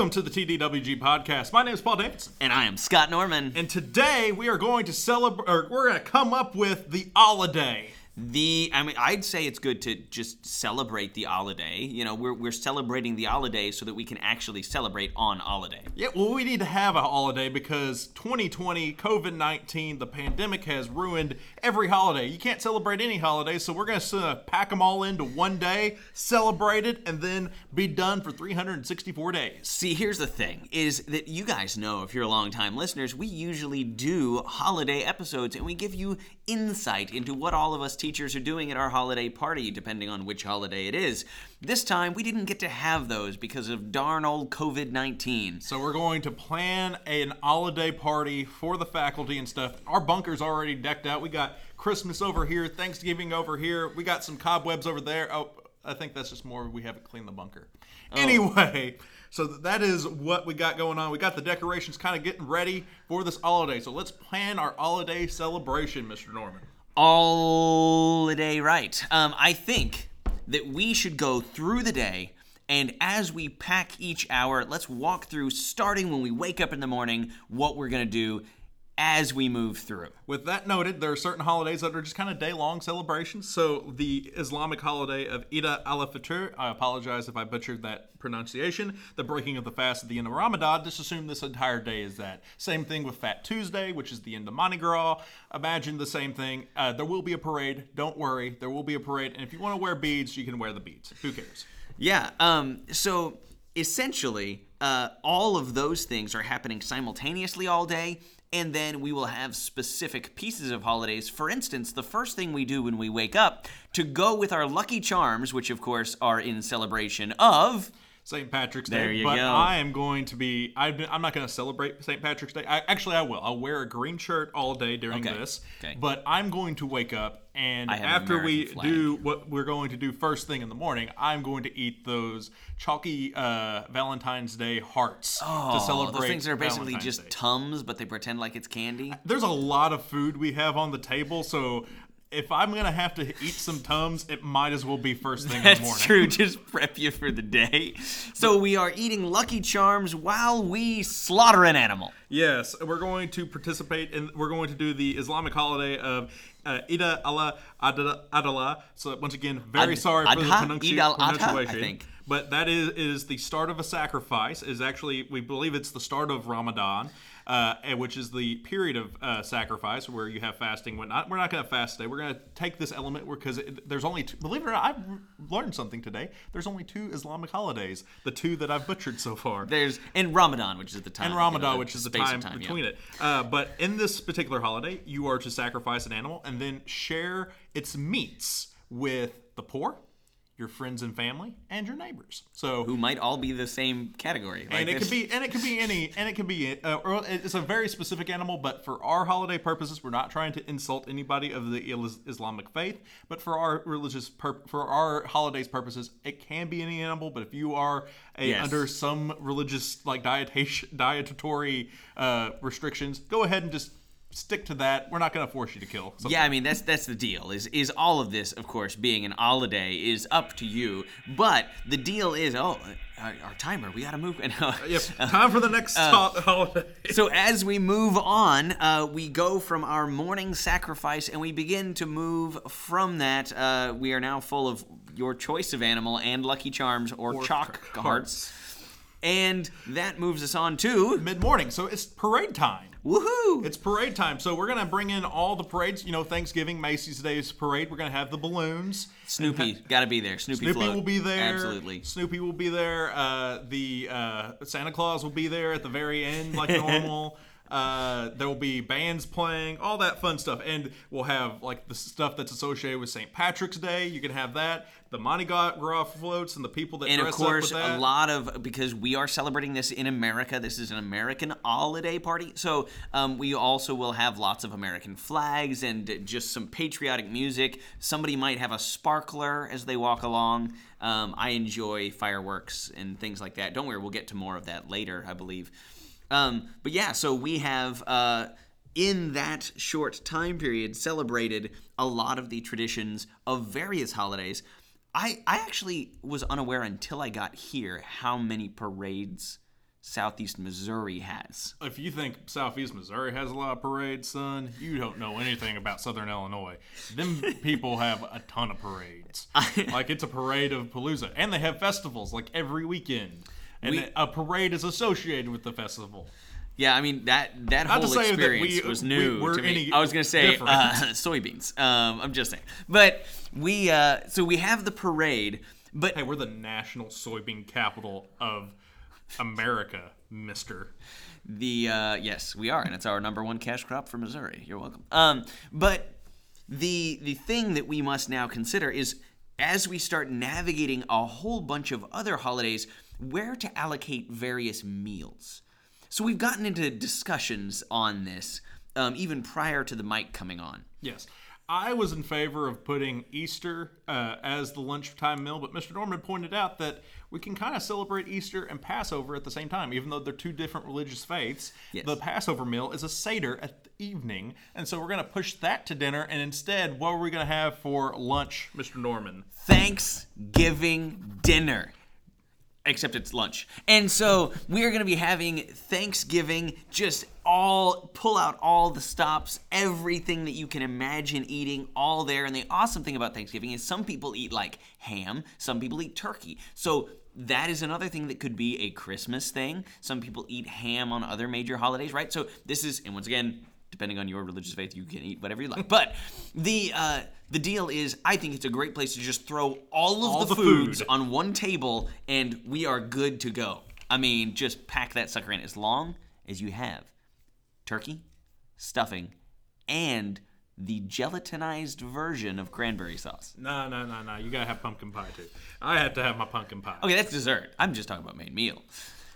Welcome to the TDWG podcast. My name is Paul Davidson. And I am Scott Norman. And today we are going to celebrate, or we're going to come up with the holiday. The, I mean, I'd say it's good to just celebrate the holiday. You know, we're, we're celebrating the holiday so that we can actually celebrate on holiday. Yeah, well, we need to have a holiday because 2020, COVID 19, the pandemic has ruined every holiday. You can't celebrate any holiday, so we're going to pack them all into one day, celebrate it, and then be done for 364 days. See, here's the thing is that you guys know, if you're long-time listeners, we usually do holiday episodes and we give you insight into what all of us teachers are doing at our holiday party, depending on which holiday it is. This time, we didn't get to have those because of darn old COVID 19. So we're going to plan an holiday party for the faculty and stuff. Our bunker's already decked out. We got Christmas over here, Thanksgiving over here. We got some cobwebs over there. Oh, I think that's just more we haven't cleaned the bunker. Oh. Anyway, so that is what we got going on. We got the decorations kind of getting ready for this holiday. So let's plan our holiday celebration, Mr. Norman. Holiday, right. Um, I think that we should go through the day. And as we pack each hour, let's walk through, starting when we wake up in the morning, what we're to do as we move through. With that noted, there are certain holidays that are just kind of day long celebrations. So, the Islamic holiday of Eid al Fitr, I apologize if I butchered that pronunciation, the breaking of the fast at the end of Ramadan, just assume this entire day is that. Same thing with Fat Tuesday, which is the end of Mardi Gras. Imagine the same thing. Uh, there will be a parade. Don't worry, there will be a parade. And if you want to wear beads, you can wear the beads. Who cares? Yeah. Um, so essentially, uh, all of those things are happening simultaneously all day. And then we will have specific pieces of holidays. For instance, the first thing we do when we wake up to go with our lucky charms, which of course are in celebration of. St. Patrick's Day. There you but go. I am going to be. I've been, I'm not going to celebrate St. Patrick's Day. I, actually, I will. I'll wear a green shirt all day during Okay. this. Okay. But I'm going to wake up and I have an after we flag. do what we're going to do first thing in the morning, I'm going to eat those chalky uh, Valentine's Day hearts to Oh, celebrate. those things are basically Valentine's just Day. tums, but they pretend like it's candy. There's a lot of food we have on the table, so. If I'm gonna have to eat some tums, it might as well be first thing in the morning. That's true. Just prep you for the day. So we are eating Lucky Charms while we slaughter an animal. Yes, we're going to participate in. We're going to do the Islamic holiday of uh, Eid al Adha. So once again, very Ad- sorry for the Adha? pronunci- Eid al-Adha, I pronunciation. think. But that is is the start of a sacrifice. Is actually we believe it's the start of Ramadan, uh, which is the period of uh, sacrifice where you have fasting. Whatnot. We're not going to fast today. We're going to take this element because there's only two, believe it or not, I've learned something today. There's only two Islamic holidays. The two that I've butchered so far. There's and Ramadan, which is the time. and you know, Ramadan, which is the space time, of yeah. between it. Uh, but in this particular holiday, you are to sacrifice an animal and then share its meats with the poor, your friends and family, and your neighbors. So. Who might all be the same category. Like and it this- could be, and it could be any, and it could be, uh, or it's a very specific animal. But for our holiday purposes, we're not trying to insult anybody of the Islamic faith. But for our religious, pur- for our holidays purposes, it can be any animal. But if you are a, Yes. under some religious like dietation, dietary uh, restrictions, go ahead and just stick to that. We're not going to force you to kill. something. Yeah, I mean that's that's the deal. Is is all of this, of course, being an holiday is up to you. But the deal is, oh, our, our timer, we got to move. And, uh, Yep. Time for the next ho- holiday. So as we move on, uh, we go from our morning sacrifice and we begin to move from that. Uh, we are now full of your choice of animal and Lucky Charms or, chalk hearts. hearts. And that moves us on to Mid morning, so it's parade time. woohoo! It's parade time, so we're gonna bring in all the parades. You know, Thanksgiving, Macy's Day's parade. We're gonna have the balloons. Snoopy got to be there. Snoopy, Snoopy float. will be there. Absolutely. Snoopy will be there. Uh, the uh, Santa Claus will be there at the very end, like normal. Uh, there will be bands playing, all that fun stuff, and we'll have like the stuff that's associated with St. Patrick's Day. You can have that, the Mardi Gras floats, and the people that And of course, up with that. a lot of because we are celebrating this in America. This is an American holiday party, so um, we also will have lots of American flags and just some patriotic music. Somebody might have a sparkler as they walk along. Um, I enjoy fireworks and things like that. Don't worry, we'll get to more of that later, I believe. Um, but yeah, so we have. Uh, in that short time period, celebrated a lot of the traditions of various holidays. I, I actually was unaware until I got here how many parades Southeast Missouri has. If you think Southeast Missouri has a lot of parades, son, you don't know anything about Southern Illinois. Them people have a ton of parades. like it's a parade of Palooza, and they have festivals like every weekend, and We- a parade is associated with the festival. Yeah, I mean that that Not whole say that experience we- was new we're to me. I was gonna say uh, soybeans. Um, I'm just saying, but we uh, so we have the parade, but Hey, we're the national soybean capital of America, Mister. The uh, yes, we are, and it's our number one cash crop for Missouri. You're welcome. Um, but the the thing that we must now consider is as we start navigating a whole bunch of other holidays, where to allocate various meals. So we've gotten into discussions on this um, even prior to the mic coming on. Yes. I was in favor of putting Easter uh, as the lunchtime meal, but Mr. Norman pointed out that we can kind of celebrate Easter and Passover at the same time, even though they're two different religious faiths. Yes. The Passover meal is a Seder at the evening, and so we're going to push that to dinner, and instead, what are we going to have for lunch, Mr. Norman? Thanksgiving dinner. Except it's lunch. And so we are going to be having Thanksgiving, just all, pull out all the stops, everything that you can imagine eating, all there. And the awesome thing about Thanksgiving is some people eat like ham, some people eat turkey. So that is another thing that could be a Christmas thing. Some people eat ham on other major holidays, right? So this is, and once again, depending on your religious faith, you can eat whatever you like. But the uh, the deal is, I think it's a great place to just throw all of All the, the foods food. on one table, and we are good to go. I mean, just pack that sucker in as long as you have turkey, stuffing, and the gelatinized version of cranberry sauce. No, no, no, no. You got to have pumpkin pie, too. I have to have my pumpkin pie. Okay, that's dessert. I'm just talking about main meal.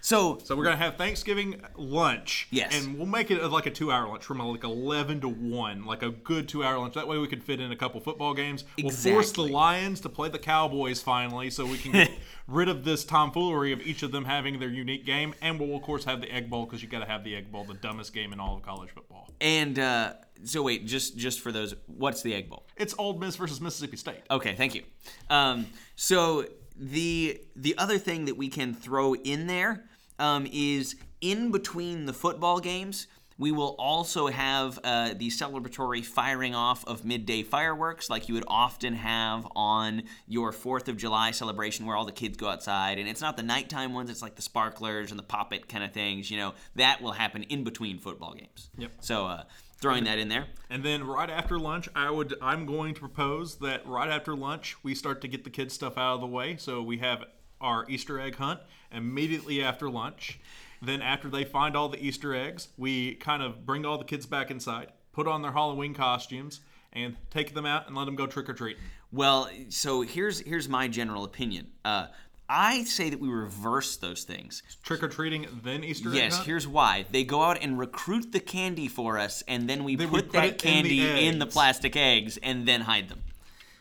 So So we're gonna have Thanksgiving lunch. Yes. And we'll make it like a two-hour lunch from like eleven to one, like a good two-hour lunch. That way we can fit in a couple football games. Exactly. We'll force the Lions to play the Cowboys finally, so we can get rid of this tomfoolery of each of them having their unique game. And we'll of course have the Egg Bowl because you got to have the Egg Bowl, the dumbest game in all of college football. and uh, so wait, just just for those, what's the egg bowl? It's Ole Miss versus Mississippi State. Okay, thank you. Um, so the the other thing that we can throw in there um, is in between the football games. We will also have uh, the celebratory firing off of midday fireworks, like you would often have on your Fourth of July celebration, where all the kids go outside. And it's not the nighttime ones; it's like the sparklers and the poppet kind of things. You know, that will happen in between football games. Yep. So uh, throwing that in there. And then right after lunch, I would I'm going to propose that right after lunch we start to get the kids stuff out of the way. So we have our Easter egg hunt immediately after lunch. Then after they find all the Easter eggs, we kind of bring all the kids back inside, put on their Halloween costumes, and take them out and let them go trick or treating. Well, so here's here's my general opinion. Uh, I say that we reverse those things. Trick or treating, then Easter egg Yes, hunt. here's why. They go out and recruit the candy for us, and then we Then put, we put that it in the candy in the, plastic eggs and then hide them.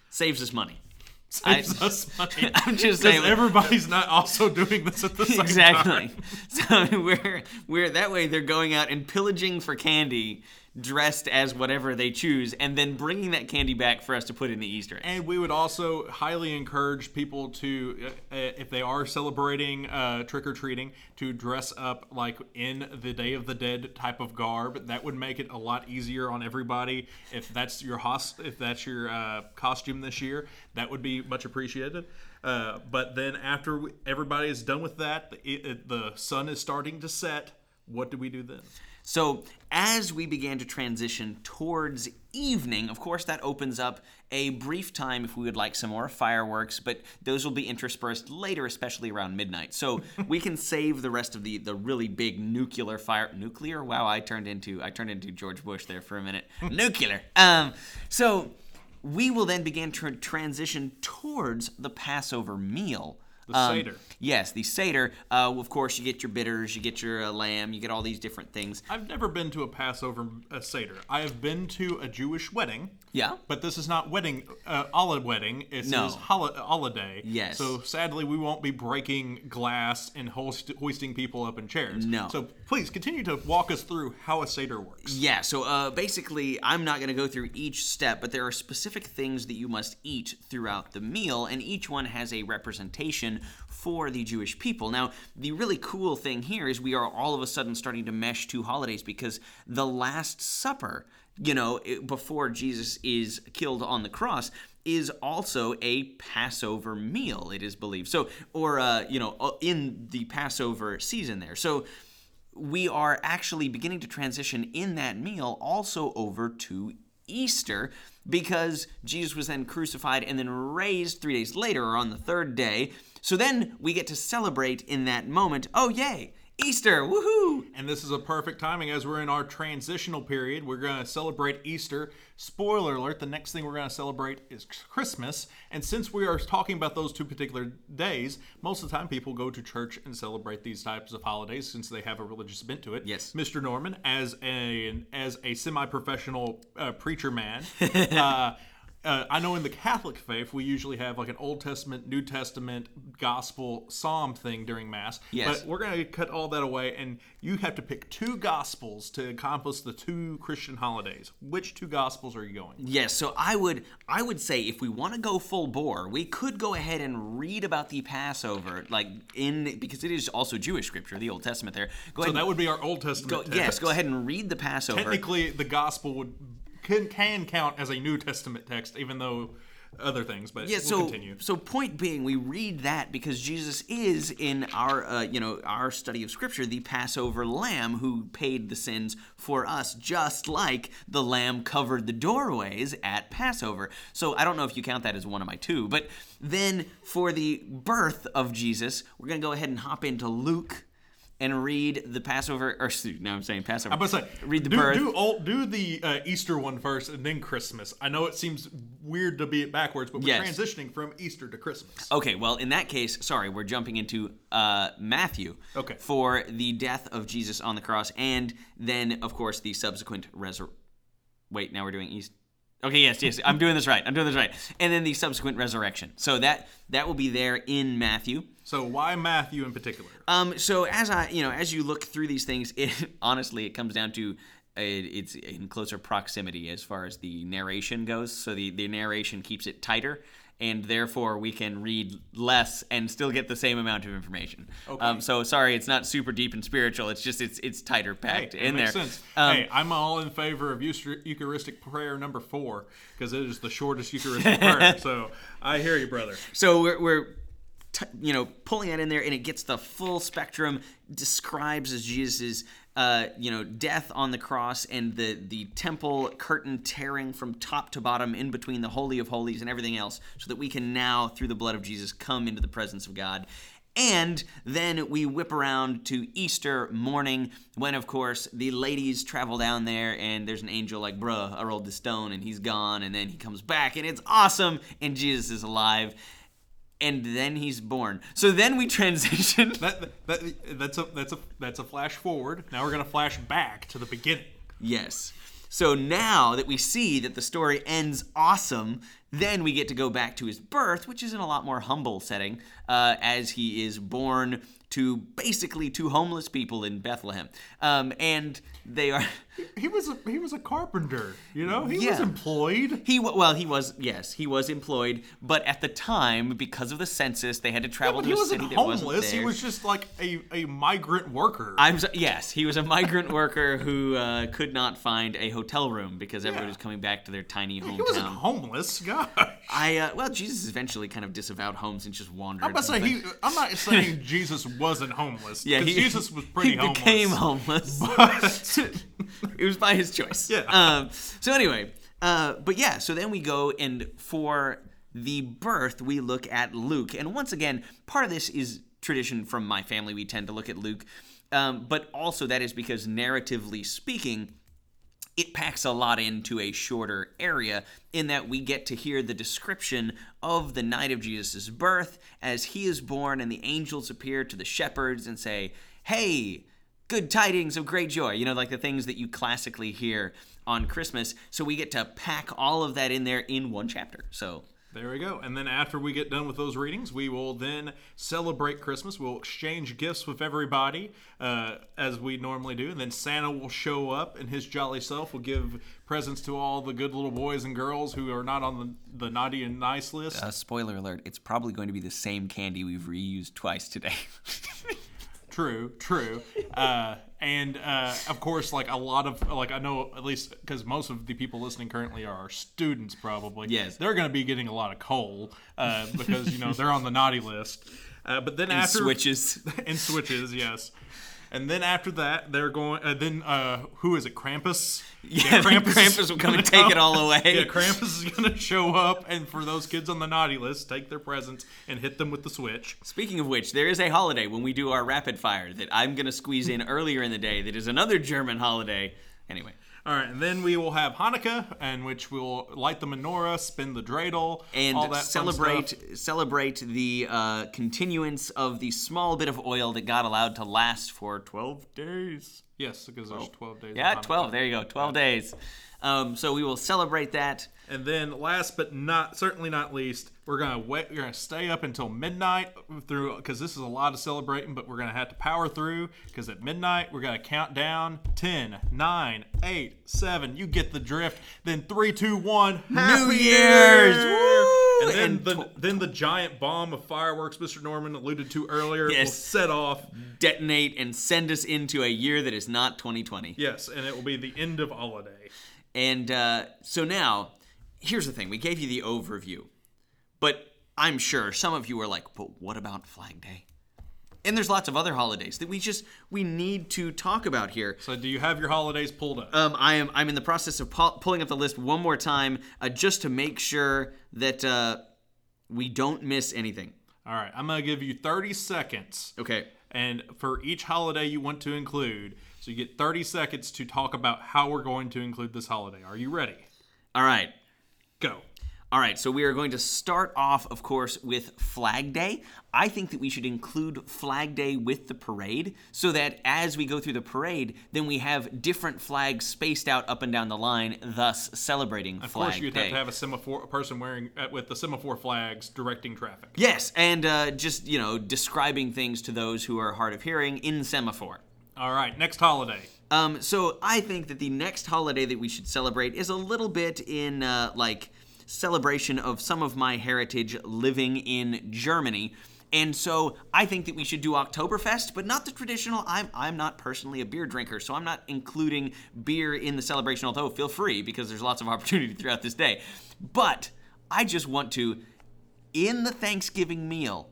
Saves us money. Saves I- us money. I'm just saying. everybody's not also doing this at the same exactly. time. So we're we're that way they're going out and pillaging for candy, dressed as whatever they choose, and then bringing that candy back for us to put in the Easter egg. And we would also highly encourage people to, uh, uh, if they are celebrating uh, trick or treating, to dress up like in the Day of the Dead type of garb. That would make it a lot easier on everybody. If that's your hos- if that's your uh, costume this year, that would be much appreciated. Uh, but then after we, everybody is done with that, the, it, the sun is starting to set. What do we do then? So, as we began to transition towards evening, of course, that opens up a brief time if we would like some more fireworks, but those will be interspersed later, especially around midnight. So, we can save the rest of the, the really big nuclear fire. Nuclear? Wow, I turned into I turned into George Bush there for a minute. nuclear. Um, so, we will then begin to transition towards the Passover meal. The Um, Seder. Yes, the Seder. Uh, of course, you get your bitters, you get your uh, lamb, you get all these different things. I've never been to a Passover uh, Seder. I have been to a Jewish wedding. Yeah. But this is not wedding, uh, Allah wedding. This No. is hol- holiday. Yes. So sadly, we won't be breaking glass and hoist- hoisting people up in chairs. No. So please continue to walk us through how a Seder works. Yeah, so uh, basically, I'm not going to go through each step, but there are specific things that you must eat throughout the meal, and each one has a representation tradition for the Jewish people. Now, the really cool thing here is we are all of a sudden starting to mesh two holidays because the Last Supper, you know, before Jesus is killed on the cross, is also a Passover meal, it is believed. So, or, uh, you know, uh, in the Passover season there. So, we are actually beginning to transition in that meal also over to Easter because Jesus was then crucified and then raised three days later or on the third day. So then we get to celebrate in that moment. Oh, yay! Easter! Woohoo! And this is a perfect timing as we're in our transitional period. We're going to celebrate Easter. Spoiler alert, the next thing we're going to celebrate is Christmas. And since we are talking about those two particular days, most of the time people go to church and celebrate these types of holidays since they have a religious bent to it. Yes. Mr. Norman, as a as a semi-professional uh, preacher man, uh, uh, I know in the Catholic faith we usually have like an Old Testament, New Testament, Gospel, Psalm thing during Mass. Yes. But we're going to cut all that away, and you have to pick two Gospels to accomplish the two Christian holidays. Which two Gospels are you going? Yes, so I would I would say if we want to go full bore, we could go ahead and read about the Passover, like in because it is also Jewish scripture, the Old Testament there. Go So ahead. that and- would be our Old Testament. go, yes, go ahead and read the Passover. Technically, the Gospel would can, can count as a New Testament text, even though other things. But Yeah, we'll so continue. so point being, we read that because Jesus is in our uh, you know our study of Scripture the Passover Lamb who paid the sins for us, just like the Lamb covered the doorways at Passover. So I don't know if you count that as one of my two, but then for the birth of Jesus, we're gonna go ahead and hop into Luke and read the Passover. Or no, I'm saying Passover. I'm gonna say, read the do, birth. Do, old, do the uh, Easter one first, and then Christmas. I know it seems weird to be it backwards, but we're Yes. transitioning from Easter to Christmas. Okay, well, in that case, sorry, we're jumping into uh, Matthew Okay. for the death of Jesus on the cross, and then, of course, the subsequent resur. Wait, now we're doing East. Okay, yes, yes, I'm doing this right. I'm doing this right, and then the subsequent resurrection. So that that will be there in Matthew. So why Matthew in particular? Um, so as I, you know, as you look through these things, it honestly it comes down to uh, it's in closer proximity as far as the narration goes. So the the narration keeps it tighter, and therefore we can read less and still get the same amount of information. Okay. Um, so sorry, it's not super deep and spiritual. It's just it's it's tighter packed that in makes there. sense. Um, hey, I'm all in favor of Eucharistic prayer number four because it is the shortest Eucharistic prayer. So I hear you, brother. So we're, we're t- you know, pulling that in there, and it gets the full spectrum. Describes as Jesus's, uh, you know, death on the cross and the the temple curtain tearing from top to bottom in between the holy of holies and everything else, so that we can now, through the blood of Jesus, come into the presence of God. And then we whip around to Easter morning when, of course, the ladies travel down there and there's an angel like, bruh, I rolled the stone and he's gone. And then he comes back and it's awesome and Jesus is alive. And then he's born. So then we transition. That, that that's a that's a that's a flash forward. Now we're gonna flash back to the beginning. Yes. So now that we see that the story ends awesome, then we get to go back to his birth, which is in a lot more humble setting, uh, as he is born to basically two homeless people in Bethlehem, um, and they are. He was a, he was a carpenter. You know, he was employed. He well, he was yes, he was employed, but at the time, because of the census, they had to travel But to a city wasn't that wasn't homeless. there. He was just like a, a migrant worker. I'm so, yes, he was a migrant worker who uh, could not find a hotel room because everybody Yeah. was coming back to their tiny hometown. he wasn't homeless. Gosh. I uh, well, Jesus eventually kind of disavowed homes and just wandered. I'm about to say he. I'm not saying Jesus wasn't homeless. yeah, he, Jesus was pretty he homeless. became homeless. But it was by his choice. Yeah. Um, so anyway, uh, but yeah, so then we go and for the birth we look at Luke, and once again, part of this is tradition from my family. We tend to look at Luke, um, but also that is because narratively speaking it packs a lot into a shorter area in that we get to hear the description of the night of Jesus' birth as he is born and the angels appear to the shepherds and say, Hey, good tidings of great joy. You know, like the things that you classically hear on Christmas. So we get to pack all of that in there in one chapter. So There we go. And then after we get done with those readings, we will then celebrate Christmas. We'll exchange gifts with everybody uh, as we normally do. And then Santa will show up and his jolly self will give presents to all the good little boys and girls who are not on the, the naughty and nice list. Uh, spoiler alert, it's probably going to be the same candy we've reused twice today. True, true. Uh, and uh, of course, like a lot of like I know at least because most of the people listening currently are students, probably. Yes. they're going to be getting a lot of coal uh, because you know they're on the naughty list. Uh, but then after Switches. and switches, yes. And then after that, they're going. Uh, then uh, who is it? Krampus. Yeah, then Krampus will come and take it all away. Yeah, Krampus is going to show up, and for those kids on the naughty list, take their presents and hit them with the switch. Speaking of which, there is a holiday when we do our rapid fire that I'm going to squeeze in earlier in the day that is another German holiday. Anyway, All right, and then we will have Hanukkah, in which we'll light the menorah, spin the dreidel, and all that fun celebrate celebrate the uh, continuance of the small bit of oil that God allowed to last for 12 days. Yes, because there's 12 days. Yeah. 12. There you go. 12 days. Um, so we will celebrate that. And then, last but not certainly not least, we're gonna wait. We're gonna stay up until midnight through because this is a lot of celebrating, but we're gonna have to power through because at midnight we're gonna count down 10, 9, 8, 7. You get the drift. Then three, two, one. Happy Year's! Year! Woo! And then And the then the giant bomb of fireworks Mr. Norman alluded to earlier will set off. Detonate and send us into a year that is not 2020. Yes, and it will be the end of holiday. And uh, so now, here's the thing: we gave you the overview, but I'm sure some of you are like, "But what about Flag Day?" And there's lots of other holidays that we just we need to talk about here. So, do you have your holidays pulled up? Um, I am I'm in the process of pu- pulling up the list one more time, uh, just to make sure that uh, we don't miss anything. All right, I'm gonna give you 30 seconds. Okay. and for each holiday you want to include. So you get 30 seconds to talk about how we're going to include this holiday. Are you ready? All right. Go. All right, so we are going to start off, of course, with Flag Day. I think that we should include Flag Day with the parade so that as we go through the parade, then we have different flags spaced out up and down the line, thus celebrating Of Flag course, you'd Day. have to have a semaphore, a person wearing uh, with the semaphore flags directing traffic. yes, and uh, just, you know, describing things to those who are hard of hearing in semaphore. All right, next holiday. Um, so I think that the next holiday that we should celebrate is a little bit in uh, like celebration of some of my heritage living in Germany. And so I think that we should do Oktoberfest, but not the traditional. I'm I'm not personally a beer drinker, so I'm not including beer in the celebration. Although feel free because there's lots of opportunity throughout this day. But I just want to, in the Thanksgiving meal,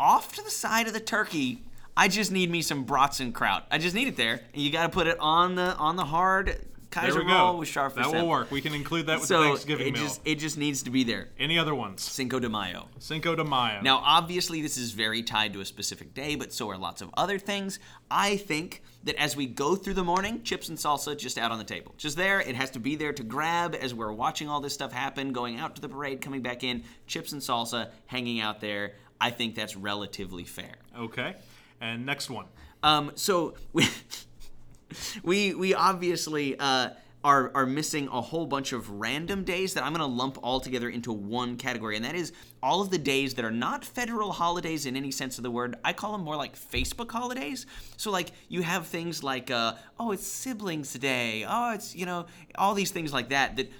off to the side of the turkey, I just need me some Bratzenkraut. I just need it there, and you got to put it on the on the hard Kaiser we go. with Scharf that will work. We can include that with the So Thanksgiving it meal. just it just needs to be there. Any other ones? Cinco de Mayo. Cinco de Mayo. Now, obviously, this is very tied to a specific day, but so are lots of other things. I think that as we go through the morning, chips and salsa just out on the table. Just there. It has to be there to grab as we're watching all this stuff happen, going out to the parade, coming back in, chips and salsa hanging out there. I think that's relatively fair. Okay. And next one. Um, so we we obviously uh, are are missing a whole bunch of random days that I'm going to lump all together into one category, and that is all of the days that are not federal holidays in any sense of the word. I call them more like Facebook holidays. So like you have things like uh, oh it's siblings day, oh it's you know all these things like that that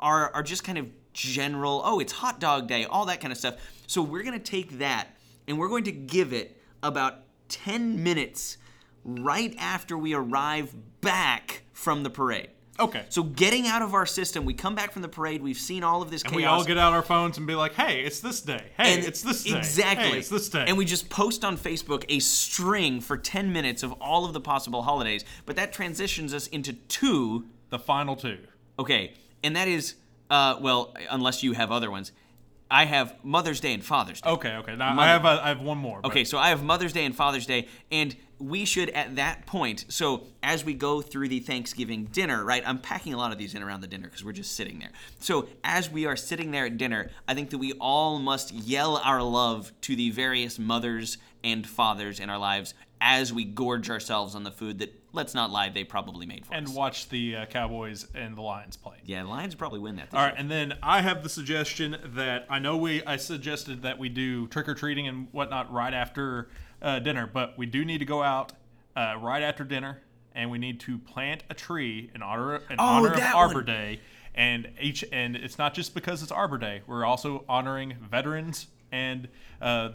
are are just kind of general. Oh it's hot dog day, all that kind of stuff. So we're going to take that and we're going to give it about 10 minutes right after we arrive back from the parade. Okay. So getting out of our system, we come back from the parade, we've seen all of this And chaos. we all get out our phones and be like, "Hey, it's this day. Hey, and it's this day. Exactly. Hey, it's this day." And we just post on Facebook a string for 10 minutes of all of the possible holidays, but that transitions us into two the final two. Okay, and that is, uh, well, unless you have other ones, I have Mother's Day and Father's Day. Okay. Okay. Now I have a, I have one more. but- Okay, so I have Mother's Day and Father's Day, and we should at that point. So as we go through the Thanksgiving dinner, right? I'm packing a lot of these in around the dinner because we're just sitting there. So as we are sitting there at dinner, I think that we all must yell our love to the various mothers and fathers in our lives as we gorge ourselves on the food that, let's not lie, they probably made for and us. And watch the uh, Cowboys and the Lions play. Yeah, the Lions probably win that. All right, year. and then I have the suggestion that I know we I suggested that we do trick or treating and whatnot right after uh, dinner, but we do need to go out uh, right after dinner, and we need to plant a tree in honor in Oh, honor of Arbor one. Day, and each and it's not just because it's Arbor Day. We're also honoring veterans and uh,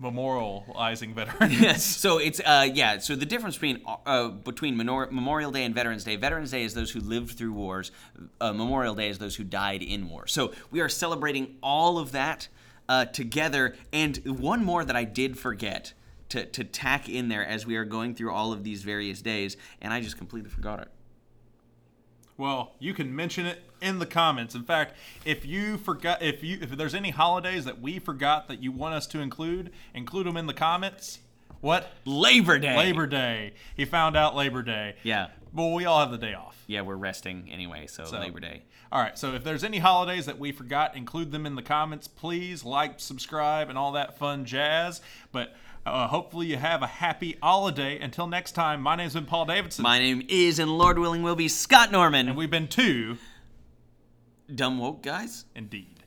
memorializing veterans. Yes. So it's uh yeah so the difference between uh between Menor- memorial day and veterans day veterans day is those who lived through wars uh, memorial day is those who died in war so we are celebrating all of that uh, together and one more that i did forget to, to tack in there as we are going through all of these various days and i just completely forgot it Well, you can mention it in the comments. In fact, if you forgot, if you if there's any holidays that we forgot that you want us to include, include them in the comments. What? labor day Labor Day. He found out Labor Day. yeah Well, we all have the day off. yeah we're resting anyway so, labor day All right. So if there's any holidays that we forgot, include them in the comments. Please like, subscribe, and all that fun jazz. But uh, hopefully you have a happy holiday. Until next time, my name's been Paul Davidson, my name is and lord willing will be scott norman and we've been two, dumb woke guys indeed.